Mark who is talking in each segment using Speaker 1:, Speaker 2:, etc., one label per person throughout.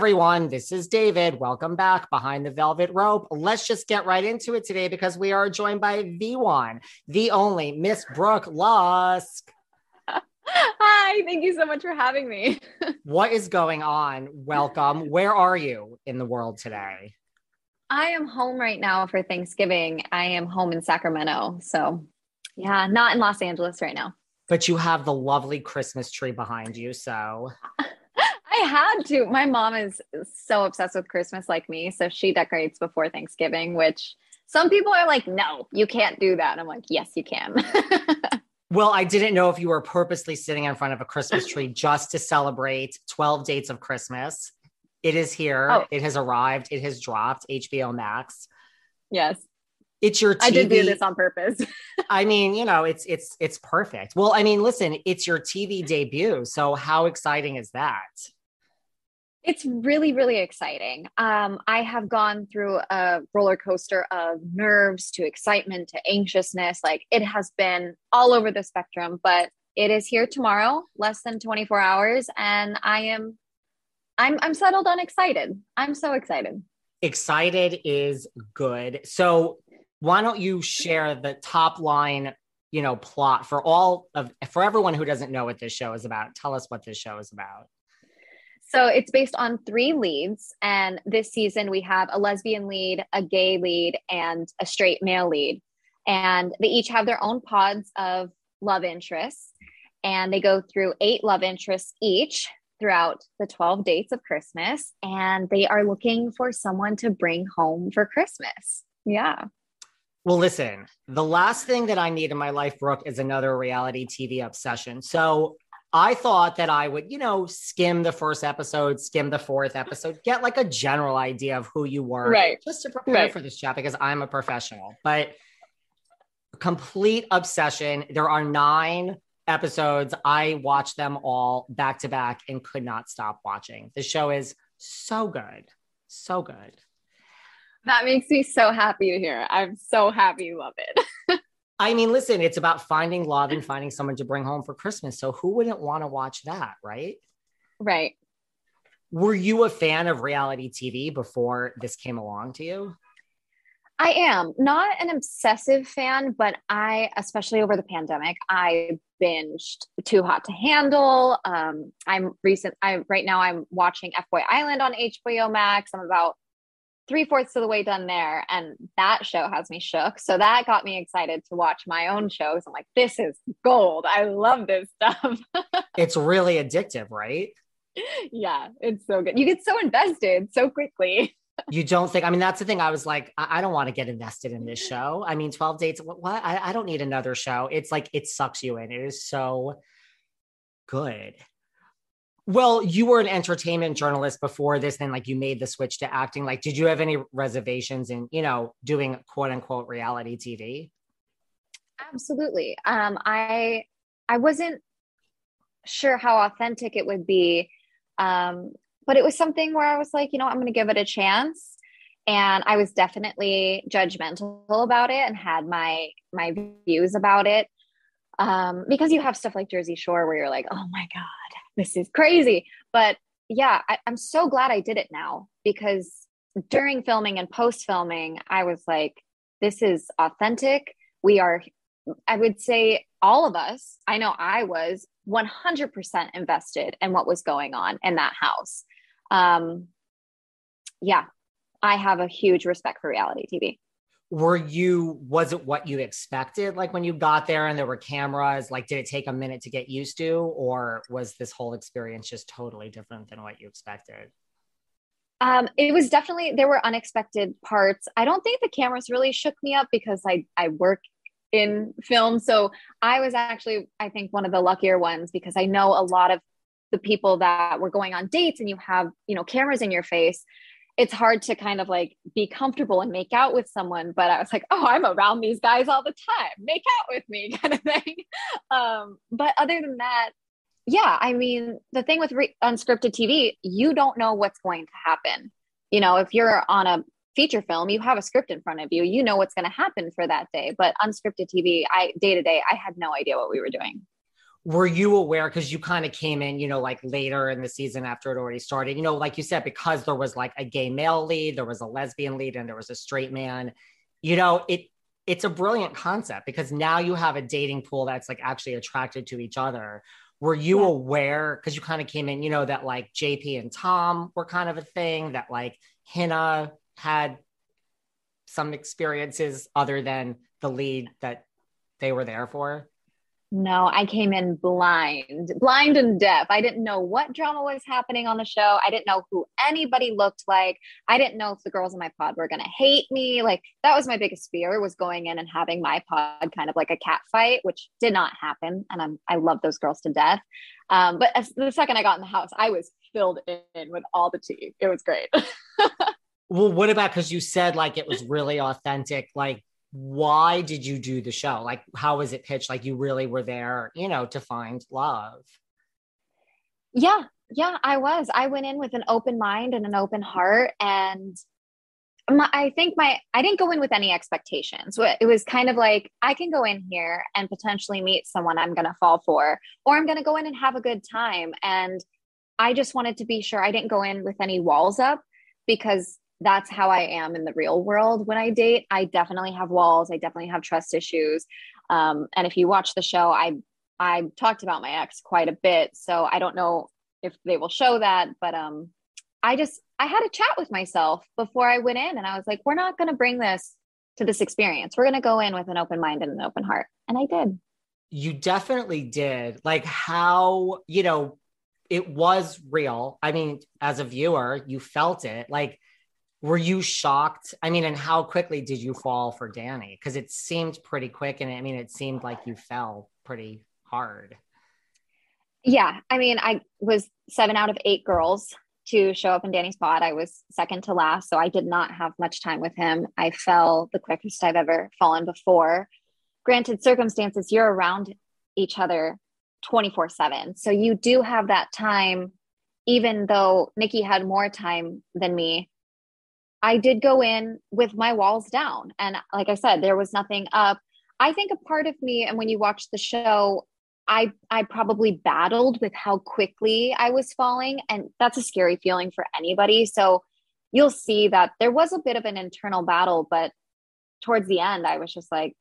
Speaker 1: Everyone, this is David. Welcome back behind the velvet rope. Let's just get right into it today because we are joined by the one, the only Miss Brooke Lusk.
Speaker 2: Hi, thank you so much for having me.
Speaker 1: what is going on? Welcome. Where are you in the world today?
Speaker 2: I am home right now for Thanksgiving. I am home in Sacramento. So, yeah, not in Los Angeles right now.
Speaker 1: But you have the lovely Christmas tree behind you. So,
Speaker 2: I had to. My mom is so obsessed with Christmas like me. So she decorates before Thanksgiving, which some people are like, no, you can't do that. And I'm like, yes, you can.
Speaker 1: well, I didn't know if you were purposely sitting in front of a Christmas tree just to celebrate 12 dates of Christmas. It is here. Oh. It has arrived. It has dropped HBO Max.
Speaker 2: Yes.
Speaker 1: It's your TV. I
Speaker 2: did do this on purpose.
Speaker 1: I mean, you know, it's it's it's perfect. Well, I mean, listen, it's your TV debut. So how exciting is that?
Speaker 2: It's really, really exciting. Um, I have gone through a roller coaster of nerves to excitement to anxiousness. Like it has been all over the spectrum, but it is here tomorrow, less than 24 hours, and I am I'm I'm settled on excited. I'm so excited.
Speaker 1: Excited is good. So why don't you share the top line, you know, plot for all of for everyone who doesn't know what this show is about? Tell us what this show is about.
Speaker 2: So it's based on three leads. And this season we have a lesbian lead, a gay lead, and a straight male lead. And they each have their own pods of love interests. And they go through eight love interests each throughout the 12 dates of Christmas. And they are looking for someone to bring home for Christmas. Yeah.
Speaker 1: Well, listen, the last thing that I need in my life, Brooke, is another reality TV obsession. So I thought that I would, you know, skim the first episode, skim the fourth episode, get like a general idea of who you were,
Speaker 2: right?
Speaker 1: Just to prepare
Speaker 2: right.
Speaker 1: for this chat because I'm a professional. But complete obsession. There are nine episodes. I watched them all back to back and could not stop watching. The show is so good, so good.
Speaker 2: That makes me so happy to hear. I'm so happy you love it.
Speaker 1: I mean, listen, it's about finding love and finding someone to bring home for Christmas. So who wouldn't want to watch that, right?
Speaker 2: Right.
Speaker 1: Were you a fan of reality TV before this came along to you?
Speaker 2: I am not an obsessive fan, but I, especially over the pandemic, I binged Too Hot to Handle. Um, I'm recent. I right now I'm watching F Boy Island on HBO Max. I'm about three fourths of the way done there, and that show has me shook. So that got me excited to watch my own shows. I'm like, this is gold. I love this stuff.
Speaker 1: it's really addictive, right?
Speaker 2: Yeah, it's so good. You get so invested so quickly
Speaker 1: you don't think i mean that's the thing i was like i, I don't want to get invested in this show i mean 12 dates what, what? I, I don't need another show it's like it sucks you in it is so good well you were an entertainment journalist before this then like you made the switch to acting like did you have any reservations in you know doing quote unquote reality tv
Speaker 2: absolutely um i i wasn't sure how authentic it would be um but it was something where I was like, you know, I'm going to give it a chance. And I was definitely judgmental about it and had my my views about it. Um, because you have stuff like Jersey Shore where you're like, oh my God, this is crazy. But yeah, I, I'm so glad I did it now because during filming and post filming, I was like, this is authentic. We are, I would say, all of us, I know I was 100% invested in what was going on in that house um, yeah, I have a huge respect for reality TV.
Speaker 1: Were you, was it what you expected? Like when you got there and there were cameras, like did it take a minute to get used to, or was this whole experience just totally different than what you expected?
Speaker 2: Um, it was definitely there were unexpected parts. I don't think the cameras really shook me up because I I work in film, so I was actually I think one of the luckier ones because I know a lot of the people that were going on dates and you have you know cameras in your face it's hard to kind of like be comfortable and make out with someone but i was like oh i'm around these guys all the time. Make out with me kind of thing. Um, but other than that yeah i mean the thing with re- unscripted tv you don't know what's going to happen. You know if you're on a feature film you have a script in front of you you know what's going to happen for that day. But unscripted tv i day to day i had no idea what we were doing
Speaker 1: were you aware because you kind of came in you know like later in the season after it already started? You know like you said because there was like a gay male lead there was a lesbian lead and there was a straight man you know it it's a brilliant concept because now you have a dating pool that's like actually attracted to each other. Were you yeah. aware because you kind of came in you know that like jp and tom were kind of a thing that like hina had some experiences other than the lead that they were there for
Speaker 2: no, I came in blind, blind and deaf. I didn't know what drama was happening on the show. I didn't know who anybody looked like. I didn't know if the girls in my pod were going to hate me. Like that was my biggest fear was going in and having my pod kind of like a cat fight, which did not happen. And I'm, I love those girls to death. Um, but as, the second I got in the house, I was filled in with all the tea. It was great.
Speaker 1: well, what about, cause you said like it was really authentic, like why did you do the show? Like, how was it pitched? Like, you really were there, you know, to find love.
Speaker 2: Yeah, yeah, I was. I went in with an open mind and an open heart. And my, I think my, I didn't go in with any expectations. It was kind of like, I can go in here and potentially meet someone I'm going to fall for, or I'm going to go in and have a good time. And I just wanted to be sure I didn't go in with any walls up because that's how I am in the real world when I date. I definitely have walls. I definitely have trust issues. Um, and if you watch the show, I I talked about my ex quite a bit. So I don't know if they will show that, but um, I just I had a chat with myself before I went in, and I was like, we're not going to bring this to this experience. We're going to go in with an open mind and an open heart, and I did.
Speaker 1: You definitely did. Like how you know it was real. I mean, as a viewer, you felt it. Like were you shocked? I mean, and how quickly did you fall for Danny? Because it seemed pretty quick, and I mean, it seemed like you fell pretty hard.
Speaker 2: Yeah, I mean, I was seven out of eight girls to show up in Danny's pod. I was second to last, so I did not have much time with him. I fell the quickest I've ever fallen before. Granted, circumstances, you're around each other 24 7. So you do have that time, even though Nikki had more time than me I did go in with my walls down. And like I said, there was nothing up. I think a part of me, and when you watch the show, I I probably battled with how quickly I was falling. And that's a scary feeling for anybody. So you'll see that there was a bit of an internal battle, but towards the end, I was just like,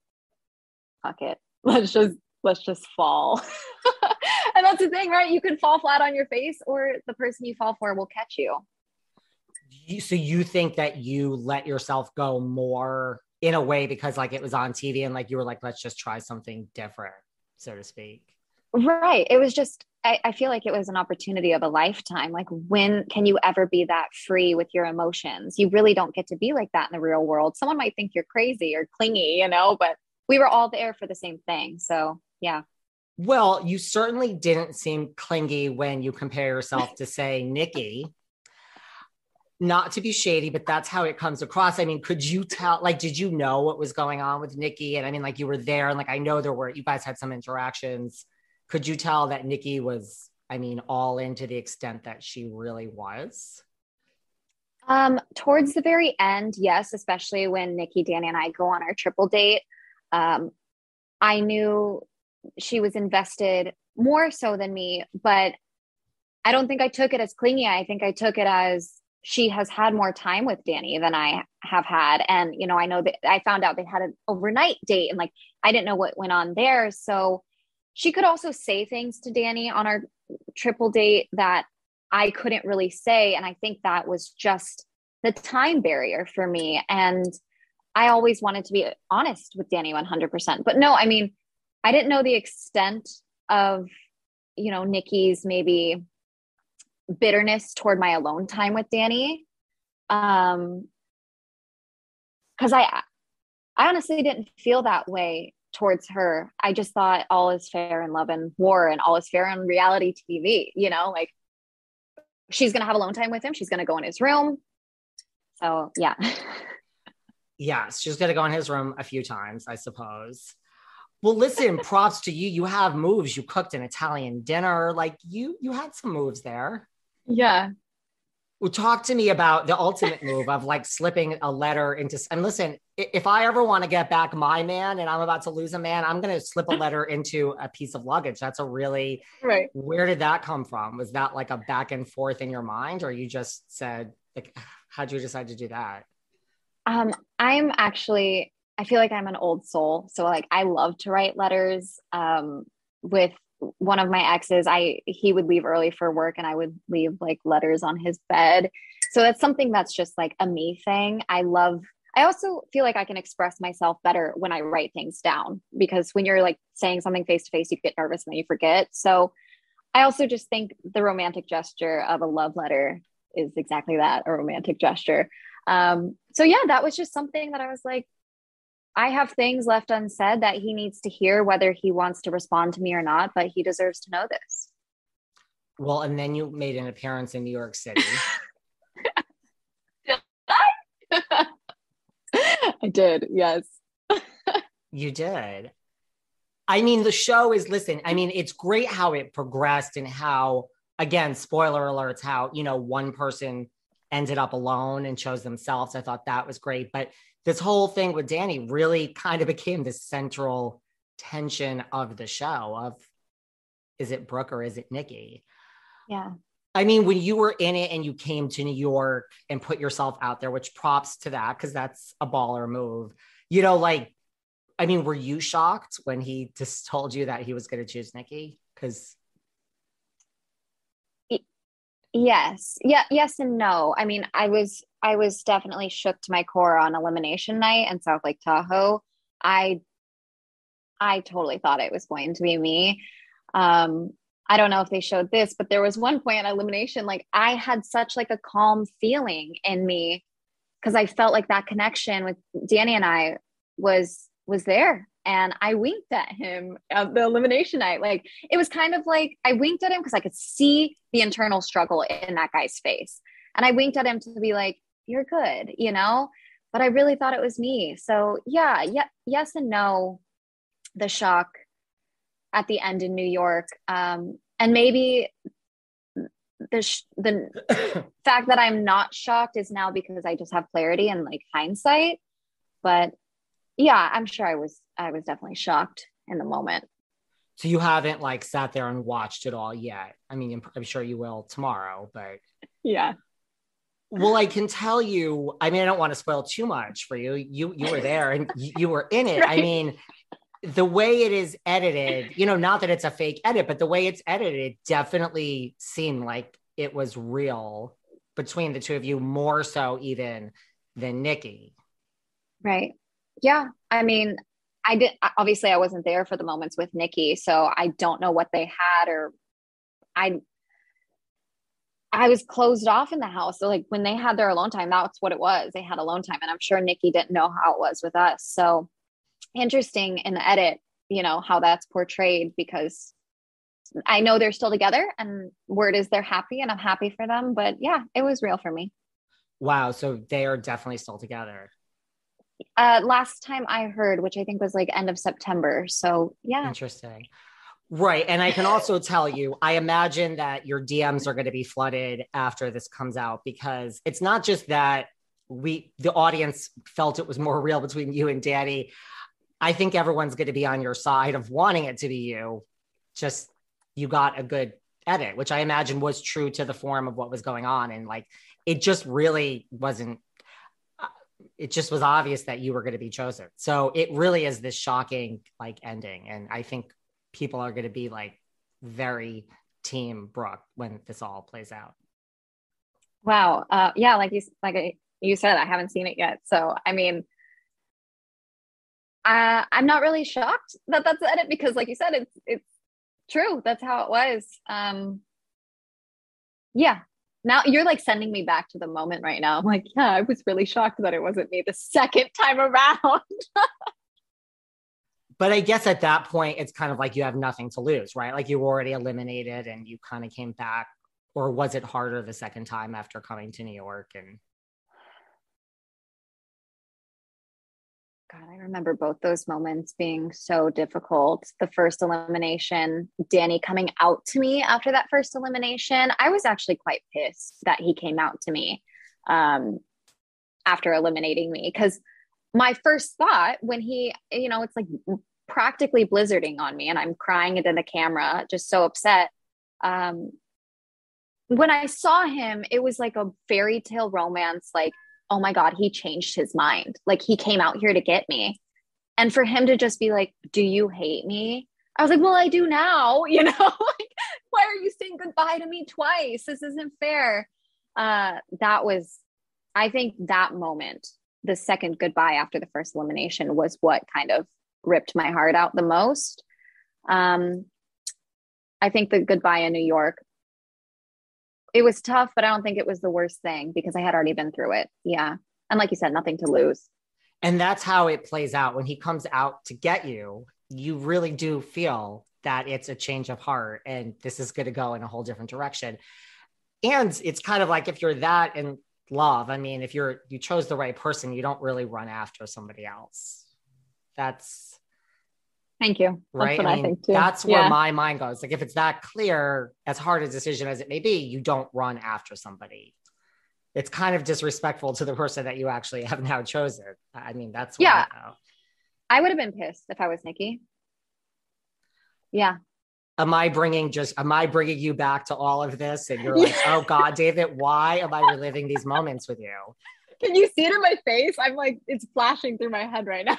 Speaker 2: fuck it. Let's just let's just fall. and that's the thing, right? You can fall flat on your face, or the person you fall for will catch you.
Speaker 1: So you think that you let yourself go more in a way because like it was on TV and like you were like, let's just try something different, so to speak.
Speaker 2: Right. It was just, I, I, feel like it was an opportunity of a lifetime. Like, when can you ever be that free with your emotions? You really don't get to be like that in the real world. Someone might think you're crazy or clingy, you know, but we were all there for the same thing. So, yeah.
Speaker 1: Well, you certainly didn't seem clingy when you compare yourself to, say, Nikki. Not to be shady, but that's how it comes across. I mean, could you tell, like, did you know what was going on with Nikki? And I mean, like, you were there, and like, I know there were, you guys had some interactions. Could you tell that Nikki was, I mean, all in to the extent that she really was?
Speaker 2: Um, towards the very end, yes, especially when Nikki, Danny, and I go on our triple date. Um, I knew she was invested more so than me, but I don't think I took it as clingy. I think I took it as she has had more time with Danny than I have had. And, you know, I know that I found out they had an overnight date and like I didn't know what went on there. So she could also say things to Danny on our triple date that I couldn't really say. And I think that was just the time barrier for me. And I always wanted to be honest with Danny 100%. But no, I mean, I didn't know the extent of, you know, Nikki's maybe bitterness toward my alone time with Danny. Um, cause I, I honestly didn't feel that way towards her. I just thought all is fair in love and war and all is fair in reality TV, you know, like she's going to have alone time with him. She's going to go in his room. So yeah.
Speaker 1: yes. She's going to go in his room a few times, I suppose. Well, listen, props to you. You have moves. You cooked an Italian dinner. Like you, you had some moves there.
Speaker 2: Yeah.
Speaker 1: Well, talk to me about the ultimate move of like slipping a letter into. And listen, if I ever want to get back my man and I'm about to lose a man, I'm going to slip a letter into a piece of luggage. That's a really
Speaker 2: right.
Speaker 1: Where did that come from? Was that like a back and forth in your mind, or you just said like, how'd you decide to do that?
Speaker 2: Um, I'm actually I feel like I'm an old soul. So like I love to write letters. Um, with one of my exes, I he would leave early for work and I would leave like letters on his bed. So that's something that's just like a me thing. I love I also feel like I can express myself better when I write things down because when you're like saying something face to face, you get nervous and then you forget. So I also just think the romantic gesture of a love letter is exactly that a romantic gesture. Um, so yeah, that was just something that I was like, I have things left unsaid that he needs to hear, whether he wants to respond to me or not, but he deserves to know this.
Speaker 1: Well, and then you made an appearance in New York City.
Speaker 2: did I? I did, yes.
Speaker 1: you did. I mean, the show is, listen, I mean, it's great how it progressed and how, again, spoiler alerts, how, you know, one person ended up alone and chose themselves. I thought that was great. But this whole thing with Danny really kind of became the central tension of the show of is it Brooke or is it Nikki?
Speaker 2: Yeah.
Speaker 1: I mean, when you were in it and you came to New York and put yourself out there, which props to that because that's a baller move. You know, like, I mean, were you shocked when he just told you that he was going to choose Nikki? Because
Speaker 2: Yes. Yeah. Yes and no. I mean, I was I was definitely shook to my core on elimination night in South Lake Tahoe. I I totally thought it was going to be me. Um, I don't know if they showed this, but there was one point on elimination, like I had such like a calm feeling in me because I felt like that connection with Danny and I was was there and I winked at him at the elimination night. Like it was kind of like I winked at him because I could see the internal struggle in that guy's face. And I winked at him to be like, you're good, you know? But I really thought it was me. So yeah, yeah, yes and no. The shock at the end in New York. Um, and maybe the sh- the fact that I'm not shocked is now because I just have clarity and like hindsight. But yeah, I'm sure I was I was definitely shocked in the moment.
Speaker 1: So you haven't like sat there and watched it all yet. I mean, I'm sure you will tomorrow, but
Speaker 2: yeah.
Speaker 1: Well, I can tell you. I mean, I don't want to spoil too much for you. You you were there and you, were in it. right. I mean, the way it is edited, you know, not that it's a fake edit, but the way it's edited, it definitely seemed like it was real between the two of you, more so even than Nikki.
Speaker 2: Right. Yeah. I mean, I did obviously I wasn't there for the moments with Nikki, so I don't know what they had or I I was closed off in the house. So like when they had their alone time, that's what it was. They had alone time. And I'm sure Nikki didn't know how it was with us. So interesting in the edit, you know, how that's portrayed because I know they're still together and word is they're happy and I'm happy for them. But yeah, it was real for me.
Speaker 1: Wow. So they are definitely still together.
Speaker 2: Uh, last time I heard, which I think was like end of September. So yeah.
Speaker 1: Interesting. Right. And I can also tell you, I imagine that your DMs are going to be flooded after this comes out because it's not just that we, the audience felt it was more real between you and Danny. I think everyone's going to be on your side of wanting it to be you. Just you got a good edit, which I imagine was true to the form of what was going on. And like, it just really wasn't, uh, it just was obvious that you were going to be chosen. So it really is this shocking like ending. And I think people are going to be like very team Brooke when this all plays out.
Speaker 2: Wow. Uh, yeah. Like you, like you said, I haven't seen it yet. So, I mean, uh, I'm not really shocked that that's the edit because, like you said, it's it's true. That's how it was. Um, yeah. Now you're like sending me back to the moment right now. I'm like, yeah, I was really shocked that it wasn't me the second time around.
Speaker 1: but I guess at that point, it's kind of like you have nothing to lose, right? Like you were already eliminated and you kind of came back. Or was it harder the second time after coming to New York and
Speaker 2: God, I remember both those moments being so difficult. The first elimination, Danny coming out to me after that first elimination. I was actually quite pissed that he came out to me um, after eliminating me because my first thought when he, you know, it's like practically blizzarding on me and I'm crying into the camera, just so upset. Um, when I saw him, it was like a fairy tale romance, like oh my God, he changed his mind. Like he came out here to get me. And for him to just be like, do you hate me? I was like, well, I do now, you know, like, why are you saying goodbye to me twice? This isn't fair. Uh, that was, I think that moment, the second goodbye after the first elimination was what kind of ripped my heart out the most. Um, I think the goodbye in New York it was tough, but I don't think it was the worst thing because I had already been through it. Yeah. And like you said, nothing to lose.
Speaker 1: And that's how it plays out. When he comes out to get you, you really do feel that it's a change of heart and this is going to go in a whole different direction. And it's kind of like if you're that in love, I mean, if you're you chose the right person, you don't really run after somebody else. That's
Speaker 2: Thank you.
Speaker 1: Right.
Speaker 2: That's
Speaker 1: I, mean, I think too. That's where yeah. my mind goes. Like if it's that clear, as hard a decision as it may be, you don't run after somebody. It's kind of disrespectful to the person that you actually have now chosen. I mean, that's
Speaker 2: yeah. I, I would have been pissed if I was Nikki. Yeah.
Speaker 1: Am I bringing just, am I bringing you back to all of this? And you're like, oh God, David, why am I reliving these moments with you?
Speaker 2: Can you see it in my face? I'm like, it's flashing through my head right now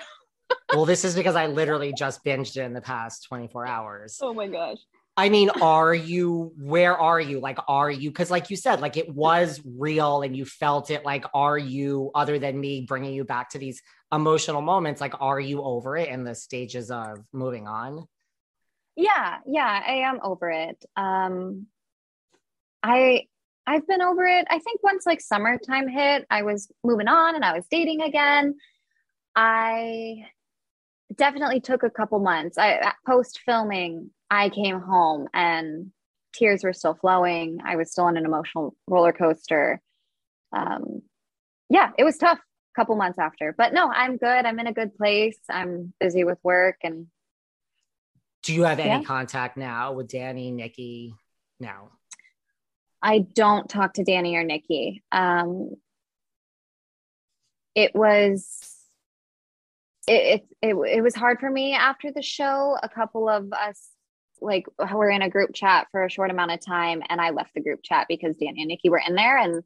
Speaker 1: well, this is because I literally just binged it in the past 24 hours.
Speaker 2: Oh my gosh.
Speaker 1: I mean, are you, where are you? Like, are you, because like you said, like it was real and you felt it. Like, are you, other than me bringing you back to these emotional moments, like, are you over it in the stages of moving on?
Speaker 2: Yeah, yeah, I am over it. Um, I, I've been over it. I think once like summertime hit, I was moving on and I was dating again. I definitely took a couple months. I post filming, I came home and tears were still flowing. I was still on an emotional roller coaster. Um, yeah, it was tough a couple months after, but no, I'm good. I'm in a good place. I'm busy with work and.
Speaker 1: Do you have any yeah. contact now with Danny, Nikki? Now,
Speaker 2: I don't talk to Danny or Nikki. Um, it was it, it, it, was hard for me after the show. A couple of us like were in a group chat for a short amount of time and I left the group chat because Danny and Nikki were in there and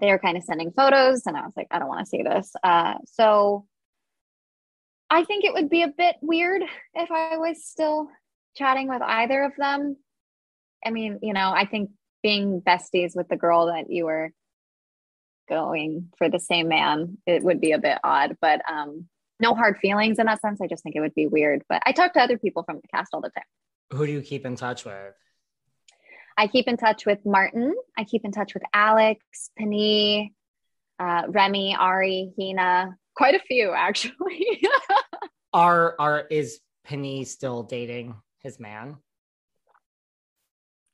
Speaker 2: they were kind of sending photos and I was like, I don't want to see this. Uh, so I think it would be a bit weird if I was still chatting with either of them. I mean, you know, I think being besties with the girl that you were going for the same man, it would be a bit odd, but um no hard feelings in that sense. I just think it would be weird. But I talk to other people from the cast all the time.
Speaker 1: Who do you keep in touch with?
Speaker 2: I keep in touch with Martin. I keep in touch with Alex, Penny, uh, Remy, Ari, Hina, quite a few actually.
Speaker 1: are are is Penny still dating his man?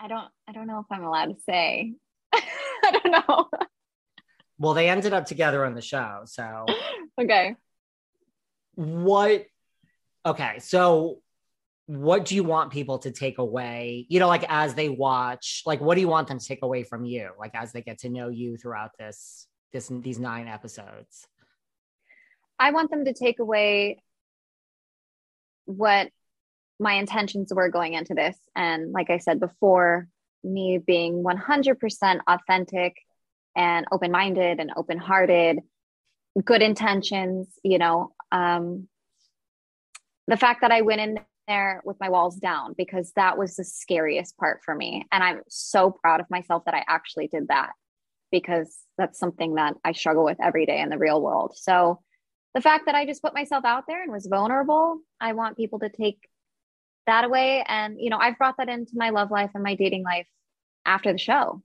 Speaker 2: I don't I don't know if I'm allowed to say. I don't know.
Speaker 1: Well, they ended up together on the show, so
Speaker 2: okay.
Speaker 1: What okay, so what do you want people to take away you know like as they watch like what do you want them to take away from you like as they get to know you throughout this this these nine episodes?
Speaker 2: I want them to take away what my intentions were going into this. And like i said before me being 100% authentic and open-minded and open-hearted good intentions you know um the fact that i went in there with my walls down because that was the scariest part for me. And I'm so proud of myself that I actually did that because that's something that I struggle with every day in the real world. So the fact that I just put myself out there and was vulnerable, I want people to take that away. And, you know, I've brought that into my love life and my dating life after the show.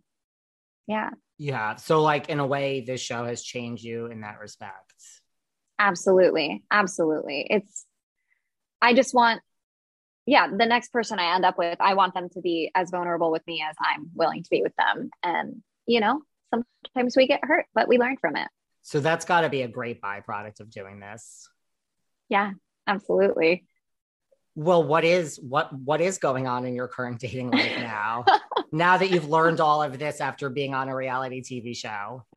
Speaker 2: Yeah.
Speaker 1: Yeah. So, like, in a way, this show has changed you in that respect.
Speaker 2: Absolutely. Absolutely. It's, I just want yeah, the next person I end up with, I want them to be as vulnerable with me as I'm willing to be with them. And, you know, sometimes we get hurt, but we learn from it.
Speaker 1: So that's got to be a great byproduct of doing this.
Speaker 2: Yeah, absolutely.
Speaker 1: Well, what is what what is going on in your current dating life now? now that you've learned all of this after being on a reality TV show.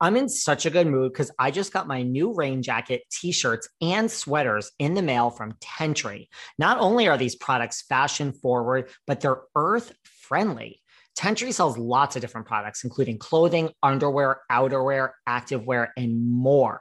Speaker 1: I'm in such a good mood because I just got my new rain jacket, t shirts, and sweaters in the mail from Tentree. Not only are these products fashion forward, but they're earth friendly. Tentree sells lots of different products, including clothing, underwear, outerwear, activewear, and more.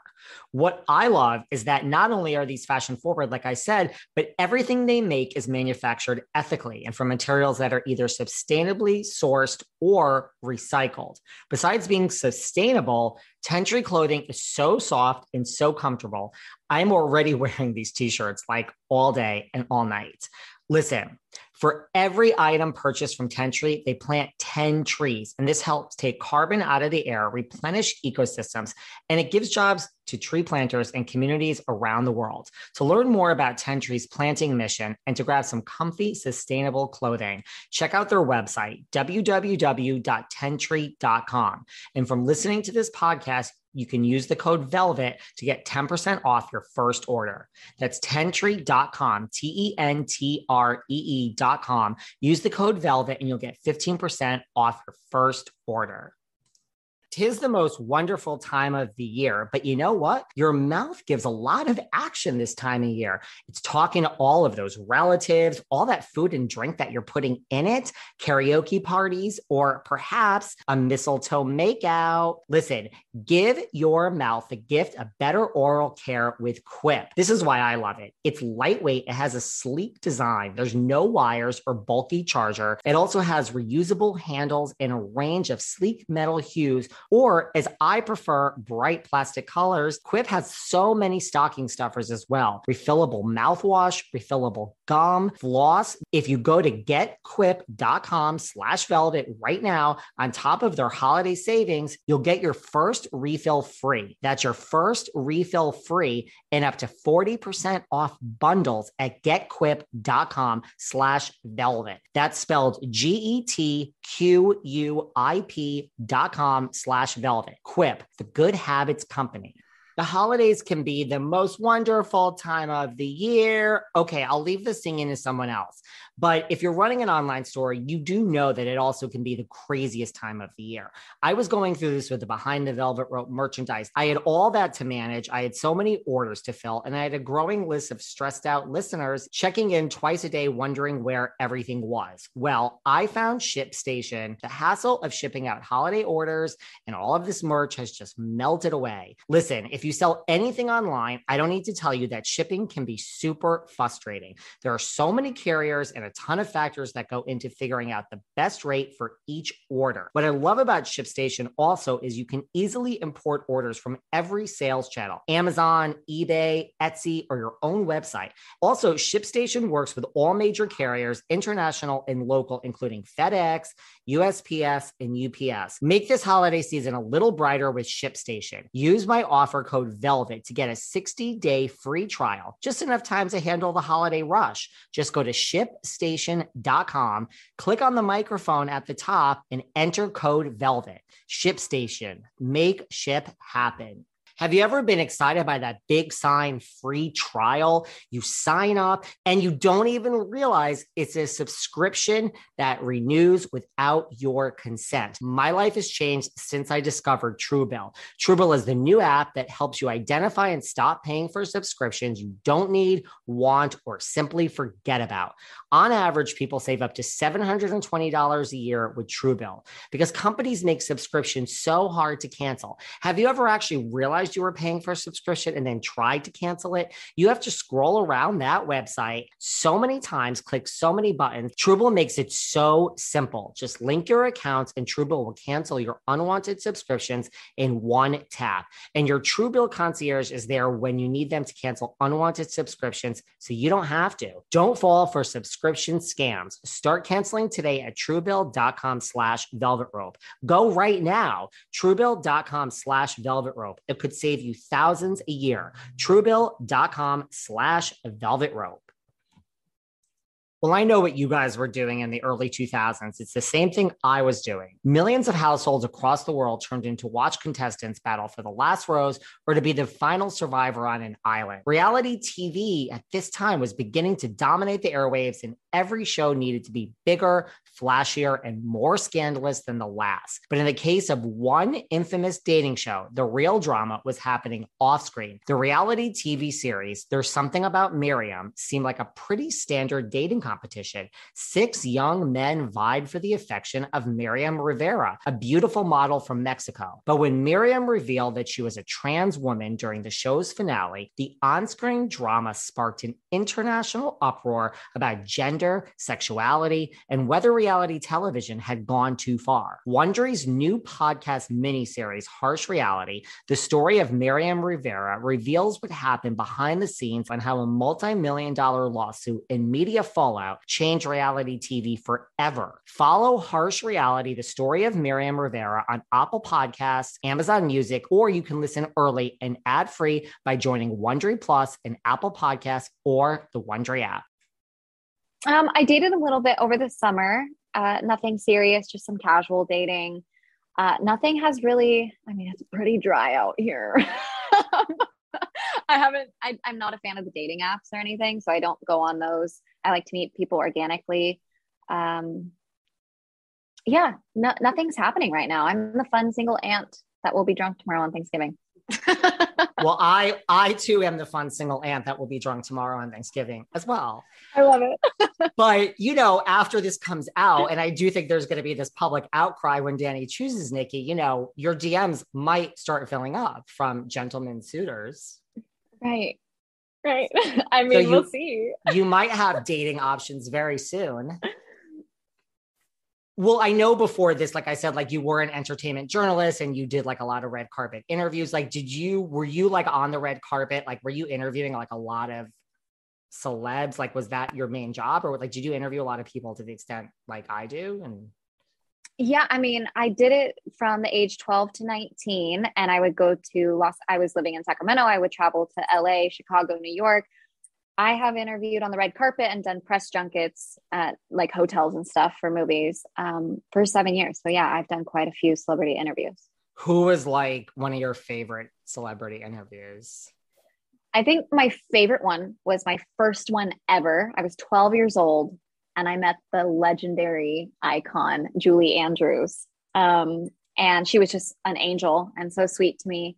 Speaker 1: What I love is that not only are these fashion forward, like I said, but everything they make is manufactured ethically and from materials that are either sustainably sourced or recycled. Besides being sustainable, Tentree clothing is so soft and so comfortable. I'm already wearing these t shirts like all day and all night. Listen, for every item purchased from Tentree, they plant 10 trees. And this helps take carbon out of the air, replenish ecosystems, and it gives jobs to tree planters and communities around the world. To learn more about Tentree's planting mission and to grab some comfy, sustainable clothing, check out their website, www.tentree.com. And from listening to this podcast, you can use the code VELVET to get 10% off your first order. That's tentree.com, T E N T R E E.com. Use the code VELVET and you'll get 15% off your first order. Tis the most wonderful time of the year, but you know what? Your mouth gives a lot of action this time of year. It's talking to all of those relatives, all that food and drink that you're putting in it, karaoke parties, or perhaps a mistletoe makeout. Listen, give your mouth the gift of better oral care with Quip. This is why I love it. It's lightweight, it has a sleek design, there's no wires or bulky charger. It also has reusable handles and a range of sleek metal hues Or as I prefer bright plastic colors, Quip has so many stocking stuffers as well. Refillable mouthwash, refillable gum, floss. If you go to getquip.com slash velvet right now, on top of their holiday savings, you'll get your first refill free. That's your first refill free and up to 40% off bundles at getquip.com slash velvet. That's spelled G-E-T-Q-U-I-P dot com slash velvet. Quip, the good habits company. The holidays can be the most wonderful time of the year. Okay, I'll leave the singing to someone else. But if you're running an online store, you do know that it also can be the craziest time of the year. I was going through this with the behind the velvet rope merchandise. I had all that to manage. I had so many orders to fill, and I had a growing list of stressed out listeners checking in twice a day, wondering where everything was. Well, I found ShipStation. The hassle of shipping out holiday orders and all of this merch has just melted away. Listen, if you sell anything online, I don't need to tell you that shipping can be super frustrating. There are so many carriers and a ton of factors that go into figuring out the best rate for each order. What I love about ShipStation also is you can easily import orders from every sales channel Amazon, eBay, Etsy, or your own website. Also, ShipStation works with all major carriers, international and local, including FedEx, USPS, and UPS. Make this holiday season a little brighter with ShipStation. Use my offer code VELVET to get a 60 day free trial, just enough time to handle the holiday rush. Just go to shipstation.com, click on the microphone at the top, and enter code VELVET. ShipStation. Make ship happen. Have you ever been excited by that big sign free trial? You sign up and you don't even realize it's a subscription that renews without your consent. My life has changed since I discovered Truebill. Truebill is the new app that helps you identify and stop paying for subscriptions you don't need, want, or simply forget about. On average, people save up to $720 a year with Truebill because companies make subscriptions so hard to cancel. Have you ever actually realized you were paying for a subscription and then tried to cancel it? You have to scroll around that website so many times, click so many buttons. Truebill makes it so simple. Just link your accounts and Truebill will cancel your unwanted subscriptions in one tap. And your Truebill concierge is there when you need them to cancel unwanted subscriptions so you don't have to. Don't fall for subscription scams. Start canceling today at truebill.com slash velvet rope. Go right now. Truebill.com slash velvet rope. It could save you thousands a year. Truebill.com slash velvet rope. Well, I know what you guys were doing in the early 2000s. It's the same thing I was doing. Millions of households across the world turned in to watch contestants battle for the last rose or to be the final survivor on an island. Reality TV at this time was beginning to dominate the airwaves, and every show needed to be bigger, flashier, and more scandalous than the last. But in the case of one infamous dating show, the real drama was happening off screen. The reality TV series, There's Something About Miriam, seemed like a pretty standard dating competition. Six young men vied for the affection of Miriam Rivera, a beautiful model from Mexico. But when Miriam revealed that she was a trans woman during the show's finale, the on screen drama sparked an international uproar about gender, sexuality, and whether reality television had gone too far. Wondery's new podcast miniseries, Harsh Reality, the story of Miriam Rivera, reveals what happened behind the scenes and how a multi million dollar lawsuit and media fallout changed reality TV forever. Follow Harsh Reality, the story of Miriam Rivera on Apple Podcasts, Amazon Music, or you can listen early and ad free by joining Wondery Plus and Apple Podcasts or the Wondery app.
Speaker 2: Um, I dated a little bit over the summer. Uh, nothing serious, just some casual dating. Uh, nothing has really, I mean, it's pretty dry out here. I haven't, I, I'm not a fan of the dating apps or anything, so I don't go on those. I like to meet people organically. Um, yeah, no, nothing's happening right now. I'm the fun single aunt that will be drunk tomorrow on Thanksgiving.
Speaker 1: Well, I I too am the fun single aunt that will be drunk tomorrow on Thanksgiving as well.
Speaker 2: I love it.
Speaker 1: but you know, after this comes out, and I do think there's going to be this public outcry when Danny chooses Nikki. You know, your DMs might start filling up from gentlemen suitors.
Speaker 2: Right. Right. I mean, so you, we'll see.
Speaker 1: you might have dating options very soon. Well, I know before this, like I said, like you were an entertainment journalist and you did like a lot of red carpet interviews. Like, did you, were you like on the red carpet? Like, were you interviewing like a lot of celebs? Like, was that your main job or like, did you interview a lot of people to the extent like I do? And
Speaker 2: yeah, I mean, I did it from the age 12 to 19, and I would go to Los, I was living in Sacramento. I would travel to LA, Chicago, New York. I have interviewed on the red carpet and done press junkets at like hotels and stuff for movies um, for seven years. So yeah, I've done quite a few celebrity interviews.
Speaker 1: Who was like one of your favorite celebrity interviews?
Speaker 2: I think my favorite one was my first one ever. I was 12 years old and I met the legendary icon, Julie Andrews. Um, and she was just an angel and so sweet to me.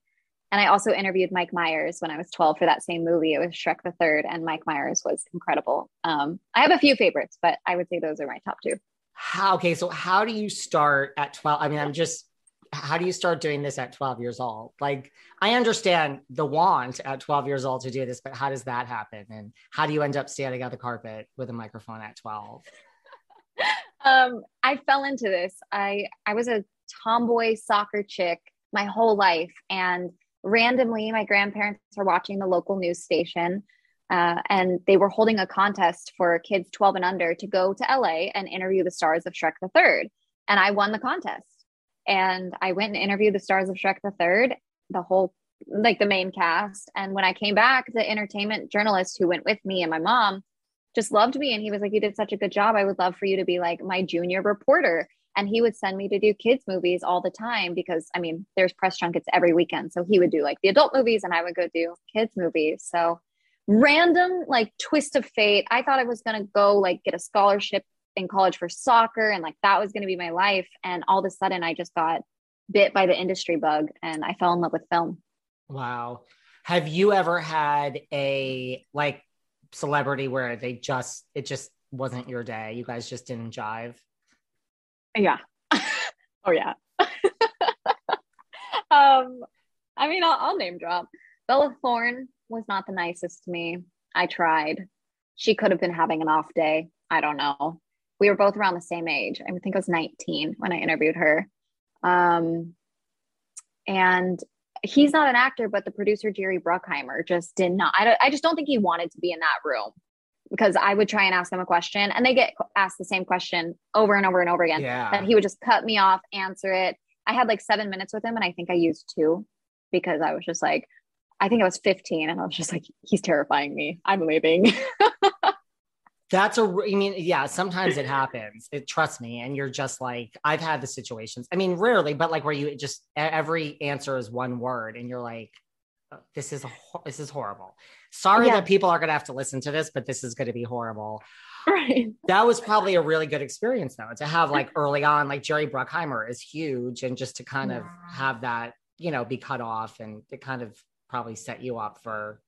Speaker 2: And I also interviewed Mike Myers when I was 12 for that same movie. It was Shrek the Third, and Mike Myers was incredible. Um, I have a few favorites, but I would say those are my top two.
Speaker 1: How, okay, so how do you start at 12? I mean, I'm just, how do you start doing this at 12 years old? Like, I understand the want at 12 years old to do this, but how does that happen? And how do you end up standing on the carpet with a microphone at 12?
Speaker 2: um, I fell into this. I I was a tomboy soccer chick my whole life, and randomly, my grandparents were watching the local news station. Uh, and they were holding a contest for kids 12 and under to go to LA and interview the stars of Shrek the Third. And I won the contest. And I went and interviewed the stars of Shrek the Third the whole like the main cast. And when I came back, the entertainment journalist who went with me and my mom just loved me. And he was like, You did such a good job. I would love for you to be like my junior reporter. And he would send me to do kids' movies all the time because I mean, there's press junkets every weekend. So he would do like the adult movies and I would go do kids' movies. So random like twist of fate. I thought I was going to go like get a scholarship in college for soccer and like that was going to be my life. And all of a sudden, I just got bit by the industry bug and I fell in love with film.
Speaker 1: Wow. Have you ever had a like celebrity where they just, it just wasn't your day? You guys just didn't jive?
Speaker 2: Yeah. oh, yeah. um, I mean, I'll, I'll name drop. Bella Thorne was not the nicest to me. I tried. She could have been having an off day. I don't know. We were both around the same age. I think I was 19 when I interviewed her. Um, and he's not an actor, but the producer Jerry Bruckheimer just did not. I, I just don't think he wanted to be in that room because I would try and ask them a question, and they get asked the same question over and over and over again.
Speaker 1: Yeah.
Speaker 2: That he would just cut me off, answer it. I had like seven minutes with him, and I think I used two because I was just like, I think I was 15, and I was just like, he's terrifying me. I'm leaving.
Speaker 1: That's a, I mean, yeah, sometimes it happens. It trust me. And you're just like, I've had the situations. I mean, rarely, but like where you just every answer is one word and you're like, oh, this is, a, this is horrible. Sorry yeah. that people are going to have to listen to this, but this is going to be horrible.
Speaker 2: Right.
Speaker 1: That was probably a really good experience though, to have like early on, like Jerry Bruckheimer is huge. And just to kind of have that, you know, be cut off and it kind of probably set you up for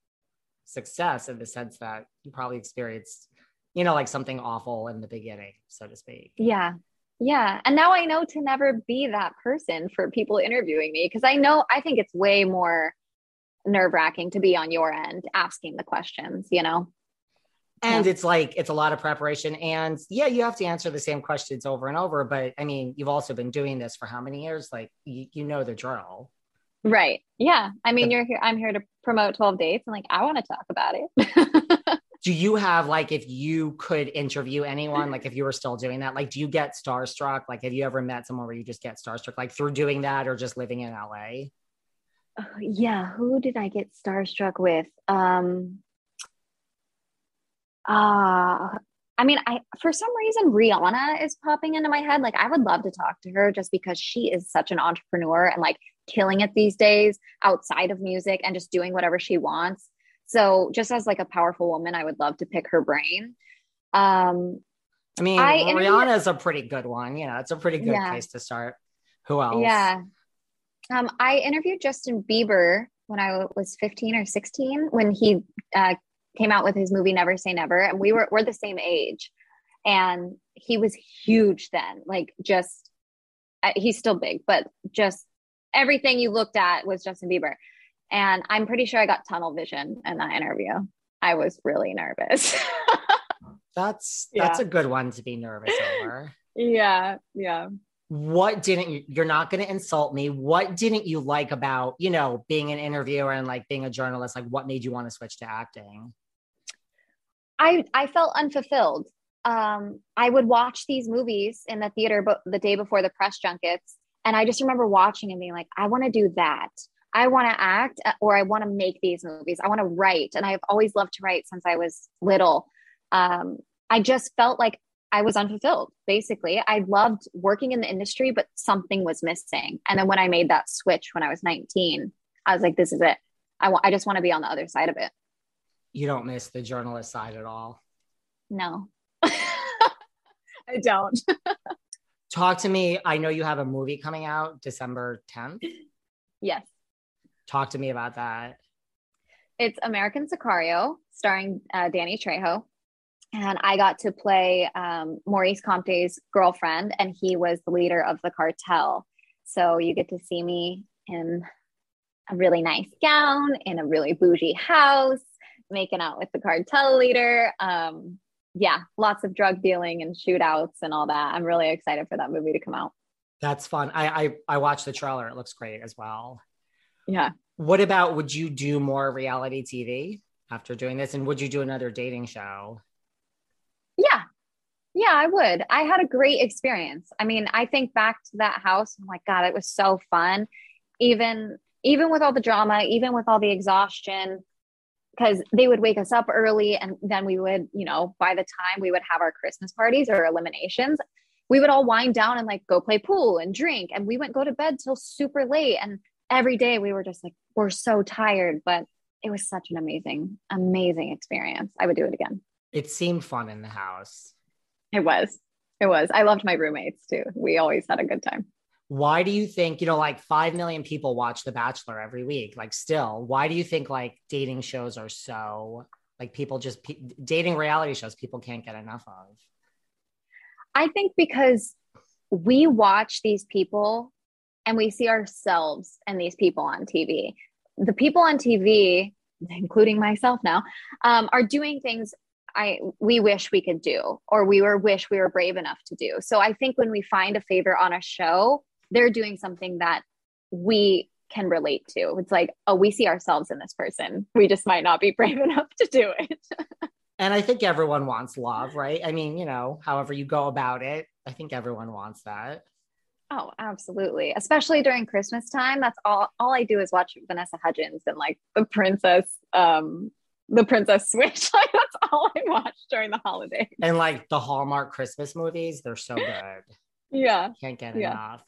Speaker 1: success in the sense that you probably experienced you know, like something awful in the beginning, so to speak.
Speaker 2: Yeah. Yeah. And now I know to never be that person for people interviewing me because I know I think it's way more nerve wracking to be on your end asking the questions, you know?
Speaker 1: And yeah. it's like, it's a lot of preparation. And yeah, you have to answer the same questions over and over. But I mean, you've also been doing this for how many years? Like, you, you know the drill.
Speaker 2: Right. Yeah. I mean, you're here, I'm here to promote 12 dates and like, I want to talk about it.
Speaker 1: do you have like if you could interview anyone like if you were still doing that like do you get starstruck like have you ever met someone where you just get starstruck like through doing that or just living in la
Speaker 2: uh, yeah who did i get starstruck with um uh I mean, I for some reason Rihanna is popping into my head. Like, I would love to talk to her just because she is such an entrepreneur and like killing it these days outside of music and just doing whatever she wants. So just as like a powerful woman, I would love to pick her brain. Um,
Speaker 1: I mean, I Rihanna is a pretty good one. You know, it's a pretty good yeah. place to start. Who else?
Speaker 2: Yeah. Um, I interviewed Justin Bieber when I was 15 or 16 when he uh, came out with his movie Never Say Never, and we were we're the same age, and he was huge then. Like just uh, he's still big, but just everything you looked at was Justin Bieber. And I'm pretty sure I got tunnel vision in that interview. I was really nervous.
Speaker 1: that's that's yeah. a good one to be nervous over.
Speaker 2: Yeah, yeah.
Speaker 1: What didn't you, you're not going to insult me. What didn't you like about, you know, being an interviewer and like being a journalist? Like what made you want to switch to acting?
Speaker 2: I I felt unfulfilled. Um, I would watch these movies in the theater, but the day before the press junkets, and I just remember watching and being like, I want to do that. I want to act uh, or I want to make these movies. I want to write. And I've always loved to write since I was little. Um, I just felt like I was unfulfilled, basically. I loved working in the industry, but something was missing. And then when I made that switch when I was 19, I was like, this is it. I, want, I just want to be on the other side of it.
Speaker 1: You don't miss the journalist side at all?
Speaker 2: No, I don't.
Speaker 1: Talk to me. I know you have a movie coming out December 10th.
Speaker 2: Yes.
Speaker 1: Talk to me about that.
Speaker 2: It's American Sicario, starring uh, Danny Trejo. And I got to play um, Maurice Comte's girlfriend, and he was the leader of the cartel. So you get to see me in a really nice gown in a really bougie house, making out with the cartel leader. Um, yeah, lots of drug dealing and shootouts and all that. I'm really excited for that movie to come out.
Speaker 1: That's fun. I I, I watched the trailer. It looks great as well.
Speaker 2: Yeah.
Speaker 1: What about would you do more reality TV after doing this? And would you do another dating show?
Speaker 2: Yeah. I would. I had a great experience. I mean, I think back to that house. I'm like, God, it was so fun. Even even with all the drama, even with all the exhaustion, because they would wake us up early and then we would, you know, by the time we would have our Christmas parties or eliminations, we would all wind down and like go play pool and drink. And we wouldn't go to bed till super late. And every day we were just like, we're so tired, but it was such an amazing, amazing experience. I would do it again.
Speaker 1: It seemed fun in the house.
Speaker 2: It was. It was. I loved my roommates too. We always had a good time.
Speaker 1: Why do you think, you know, like 5 million people watch The Bachelor every week? Like, still, why do you think like dating shows are so, like, people just, dating reality shows people can't get enough of?
Speaker 2: I think because we watch these people and we see ourselves and these people on TV. The people on TV, including myself now, um, are doing things I we wish we could do, or we were wish we were brave enough to do. So I think when we find a favor on a show, they're doing something that we can relate to. It's like, oh, we see ourselves in this person. We just might not be brave enough to do it.
Speaker 1: and I think everyone wants love, right? I mean, you know, however you go about it, I think everyone wants that.
Speaker 2: Oh, absolutely. Especially during Christmas time. That's all all I do is watch Vanessa Hudgens and like the princess um the princess switch. Like that's all I watched during the holidays.
Speaker 1: And like the Hallmark Christmas movies, they're so good.
Speaker 2: yeah.
Speaker 1: Can't get yeah. enough.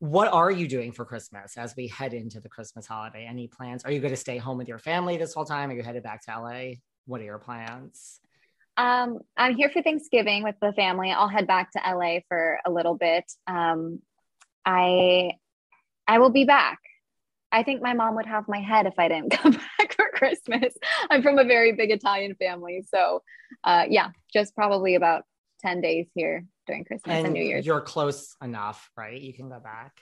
Speaker 1: What are you doing for Christmas as we head into the Christmas holiday? Any plans? Are you going to stay home with your family this whole time? Are you headed back to LA? What are your plans?
Speaker 2: Um, I'm here for Thanksgiving with the family. I'll head back to LA for a little bit. Um, I I will be back. I think my mom would have my head if I didn't come back for Christmas. I'm from a very big Italian family, so uh, yeah, just probably about ten days here during Christmas and, and New Year's.
Speaker 1: You're close enough, right? You can go back.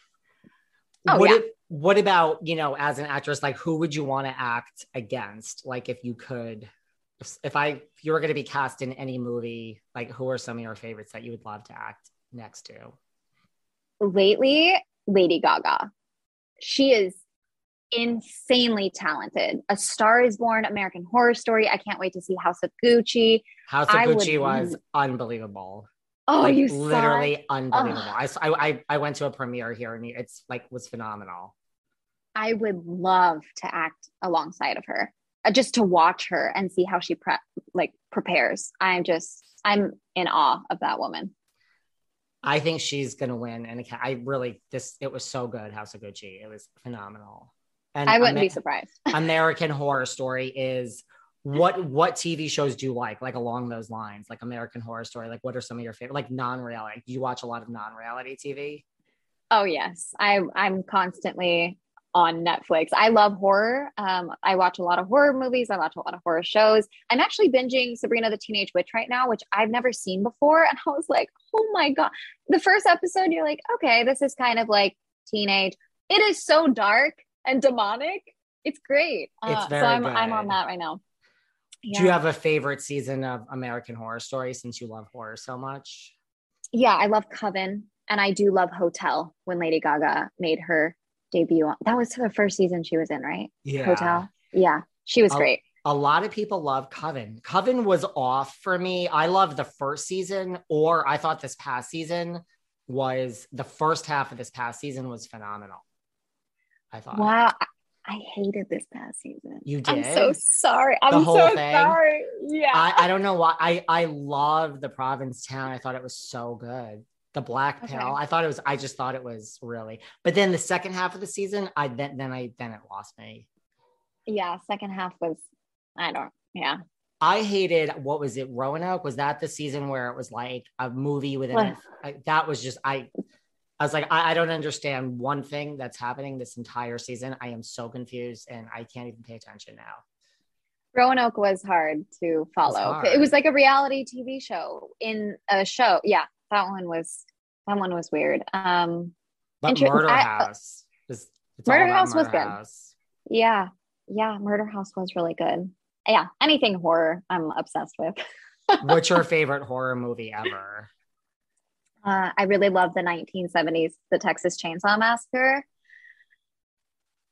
Speaker 2: Oh,
Speaker 1: what,
Speaker 2: yeah.
Speaker 1: if, what about you know as an actress like who would you want to act against like if you could if, if i if you were going to be cast in any movie like who are some of your favorites that you would love to act next to
Speaker 2: lately lady gaga she is insanely talented a star is born american horror story i can't wait to see house of gucci
Speaker 1: house of I gucci would, was unbelievable
Speaker 2: Oh,
Speaker 1: like,
Speaker 2: you
Speaker 1: literally unbelievable. I, I I went to a premiere here and it's like was phenomenal.
Speaker 2: I would love to act alongside of her, uh, just to watch her and see how she prep like prepares. I'm just I'm in awe of that woman.
Speaker 1: I think she's gonna win, and I really this it was so good. House of Gucci, it was phenomenal.
Speaker 2: And I wouldn't Amer- be surprised.
Speaker 1: American Horror Story is what what TV shows do you like? Like along those lines, like American Horror Story. Like, what are some of your favorite? Like non-reality. Do you watch a lot of non-reality TV?
Speaker 2: Oh yes, I I'm constantly on Netflix. I love horror. Um, I watch a lot of horror movies. I watch a lot of horror shows. I'm actually binging Sabrina the Teenage Witch right now, which I've never seen before. And I was like, oh my god! The first episode, you're like, okay, this is kind of like teenage. It is so dark and demonic. It's great.
Speaker 1: It's
Speaker 2: uh,
Speaker 1: very
Speaker 2: so I'm
Speaker 1: good.
Speaker 2: I'm on that right now.
Speaker 1: Yeah. Do you have a favorite season of American Horror Story since you love horror so much?
Speaker 2: yeah, I love Coven and I do love Hotel when Lady Gaga made her debut. On, that was the first season she was in, right?
Speaker 1: Yeah.
Speaker 2: Hotel. Yeah, she was
Speaker 1: Oh,
Speaker 2: great.
Speaker 1: A lot of people love Coven. Coven was off for me. I loved the first season, or I thought this past season was the first half of this past season was phenomenal. I thought.
Speaker 2: Wow, I, hated this past season.
Speaker 1: You did.
Speaker 2: I'm so sorry. I'm so
Speaker 1: thing?
Speaker 2: sorry. Yeah.
Speaker 1: I, I don't know why. I I love the Provincetown. I thought it was so good. The Black
Speaker 2: Okay.
Speaker 1: Pill. I thought it was. I just thought it was really. But then the second half of the season, I then then I then it lost me.
Speaker 2: yeah. Second half was, I don't. Yeah.
Speaker 1: I hated what was it? Roanoke was that the season where it was like a movie within it? I- that was just I. I was like, I, I don't understand one thing that's happening this entire season. I am so confused and I can't even pay attention now.
Speaker 2: Roanoke was hard to follow.
Speaker 1: hard.
Speaker 2: It was like a reality TV show in a show. Yeah, that one was that one was weird. Um,
Speaker 1: But Murder
Speaker 2: I-
Speaker 1: House is
Speaker 2: Murder House was
Speaker 1: Murder
Speaker 2: good.
Speaker 1: House.
Speaker 2: yeah, yeah, Murder House was really good. Yeah, anything horror, I'm obsessed with.
Speaker 1: What's your favorite horror movie ever?
Speaker 2: Uh, I really love the 1970s, the Texas Chainsaw Massacre.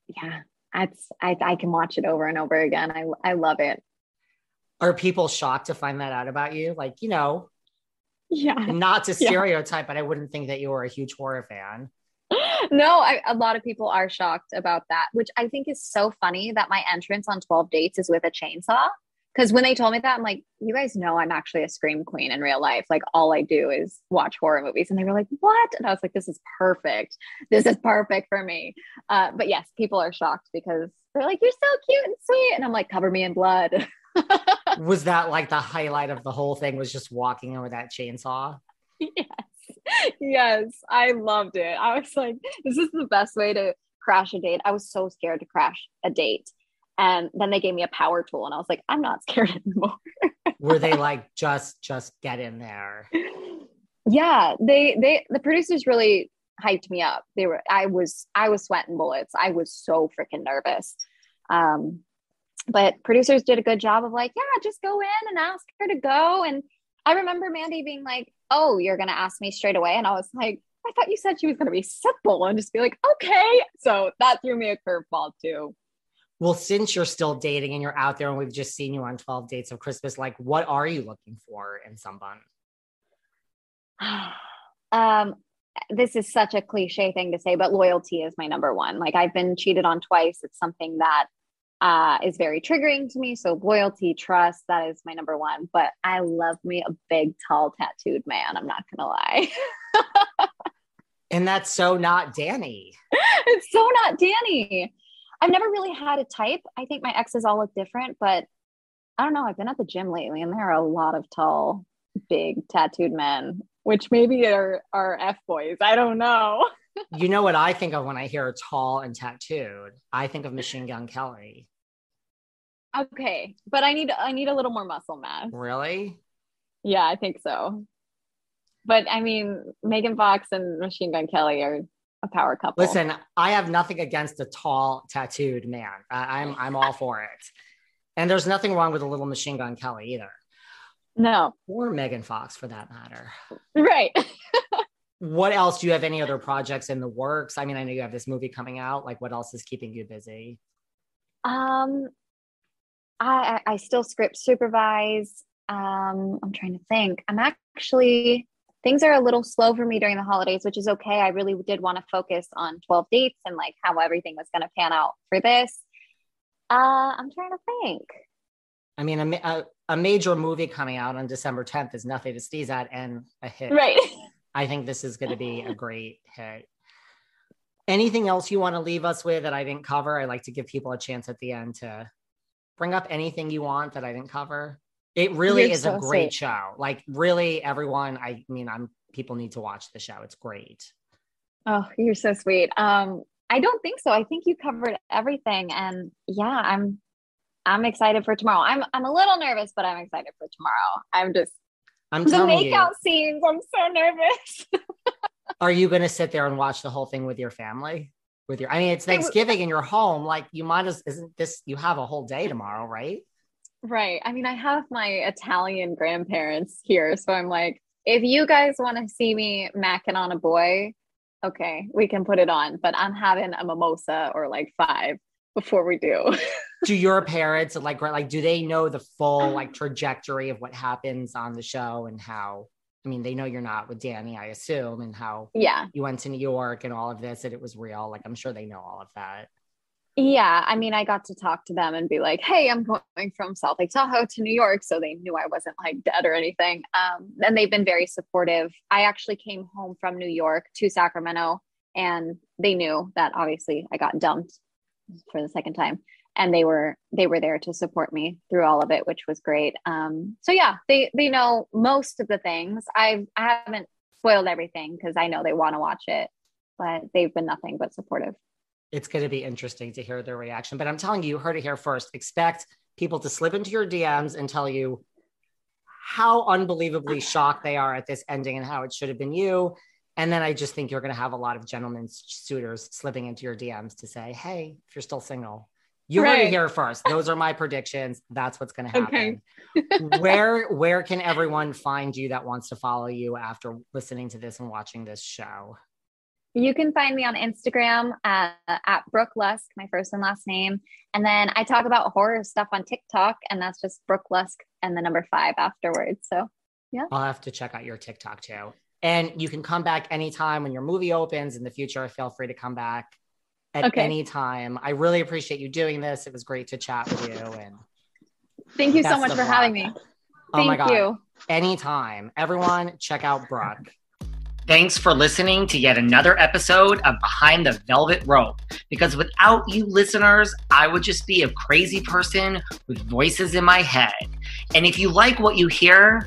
Speaker 2: Yeah, it's I I can watch it over and over again. I I love it.
Speaker 1: Are people shocked to find that out about you? Like, you know,
Speaker 2: Yeah.
Speaker 1: not to
Speaker 2: Yeah.
Speaker 1: stereotype, but I wouldn't think that you were a huge horror fan.
Speaker 2: no, I, a lot of people are shocked about that, which I think is so funny that my entrance on 12 dates is with a chainsaw. Because when they told me that, I'm like, you guys know I'm actually a scream queen in real life. Like, all I do is watch horror movies. And they were like, what? And I was like, this is perfect. This is perfect for me. Uh, but yes, people are shocked because they're like, you're so cute and sweet. And I'm like, cover me in blood.
Speaker 1: Was that like the highlight of the whole thing? Was just walking over that chainsaw?
Speaker 2: yes. Yes. I loved it. I was like, this is the best way to crash a date. I was so scared to crash a date. And then they gave me a power tool and I was like, I'm not scared anymore.
Speaker 1: Were they like just just get in there?
Speaker 2: yeah, they they the producers really hyped me up. They were I was I was sweating bullets. I was so freaking nervous. Um but producers did a good job of like, yeah, just go in and ask her to go. And I remember Mandy being like, Oh, you're gonna ask me straight away. And I was like, I thought you said she was gonna be simple and just be like, okay. So that threw me a curveball too.
Speaker 1: Well, since you're still dating and you're out there and we've just seen you on 12 dates of Christmas, like what are you looking for in someone?
Speaker 2: um this is such a cliche thing to say but loyalty is my number one. Like i've been cheated on twice. It's something that uh, is very triggering to me. So loyalty trust that is my number one. But i love me a big tall tattooed man. I'm not gonna lie.
Speaker 1: And that's so not Danny.
Speaker 2: it's so not danny i've never really had a type i think my exes all look different but i don't know i've been at the gym lately and there are a lot of tall big tattooed men which maybe are are f boys i don't know
Speaker 1: You know what I think of when I hear tall and tattooed? I think of Machine Gun Kelly.
Speaker 2: Okay, but I need I need a little more muscle mass.
Speaker 1: Really?
Speaker 2: Yeah, I think so. But I mean, Megan Fox and Machine Gun Kelly are a power couple.
Speaker 1: Listen, I have nothing against a tall tattooed man. I, I'm I'm all for it. And there's nothing wrong with a little Machine Gun Kelly either,
Speaker 2: no,
Speaker 1: or Megan Fox for that matter.
Speaker 2: right?
Speaker 1: What else? Do you have any other projects in the works? I mean, I know you have this movie coming out. Like, what else is keeping you busy?
Speaker 2: um, I I I still script supervise. Um, I'm trying to think. I'm actually things are a little slow for me during the holidays, which is okay. I really did want to focus on 12 dates and like how everything was going to pan out for this. Uh, I'm trying to think.
Speaker 1: I mean, a, a, a major movie coming out on December 10th is nothing to sneeze at and a hit.
Speaker 2: Right.
Speaker 1: I think this is going to be a great hit. Anything else you want to leave us with that I didn't cover? I like to give people a chance at the end to bring up anything you want that I didn't cover. It really
Speaker 2: You're
Speaker 1: is
Speaker 2: so
Speaker 1: a great
Speaker 2: sweet.
Speaker 1: show. Like really everyone, I mean, I'm people need to watch the show. It's great.
Speaker 2: Oh, you're so sweet. Um, I don't think so. I think you covered everything, and yeah, I'm I'm excited for tomorrow. I'm I'm a little nervous, but I'm excited for tomorrow. I'm just
Speaker 1: I'm
Speaker 2: the
Speaker 1: telling you.
Speaker 2: makeout scenes. I'm so nervous.
Speaker 1: Are you going to sit there and watch the whole thing with your family? With your, I mean, it's
Speaker 2: It
Speaker 1: Thanksgiving in your home. Like you might as, isn't this, you have a whole day tomorrow, right?
Speaker 2: Right. I mean, I have my Italian grandparents here, so I'm like, if you guys want to see me macking on a boy, okay, we can put it on. But I'm having a mimosa or like five before we do.
Speaker 1: do your parents like like do they know the full like trajectory of what happens on the show and how I mean, they know you're not with Danny, I assume, and how
Speaker 2: yeah
Speaker 1: you went to New York and all of this, and it was real. Like, I'm sure they know all of that.
Speaker 2: Yeah, I mean, I got to talk to them and be like, "Hey, I'm going from South Lake Tahoe to New York," so they knew I wasn't like dead or anything. Um, and they've been very supportive. I actually came home from New York to Sacramento, and they knew that obviously I got dumped for the second time and they were they were there to support me through all of it which was great um so yeah they they know most of the things i've i haven't spoiled everything because i know they want to watch it but they've been nothing but supportive
Speaker 1: it's going to be interesting to hear their reaction but i'm telling you you heard it here first expect people to slip into your dms and tell you how unbelievably shocked they are at this ending and how it should have been you and then I just think you're going to have a lot of gentlemen suitors slipping into your DMs to say, "Hey, if you're still single, you right. heard it here first. Those are my predictions. That's what's going to happen. Okay. where where can everyone find you that wants to follow you after listening to this and watching this show?
Speaker 2: You can find me on Instagram at, at Brooke Lusk, my first and last name. And then I talk about horror stuff on TikTok, and that's just Brooke Lusk and the number five afterwards. So, yeah.
Speaker 1: I'll have to check out your TikTok too. And you can come back anytime when your movie opens in the future. Feel free to come back at okay. any time. I really appreciate you doing this. It was great to chat with you. And
Speaker 2: thank you so much for luck. having me.
Speaker 1: Oh my God. you. Anytime. Everyone, check out Brooke. Thanks for listening to yet another episode of Behind the Velvet Rope. Because without you listeners, I would just be a crazy person with voices in my head. And if you like what you hear,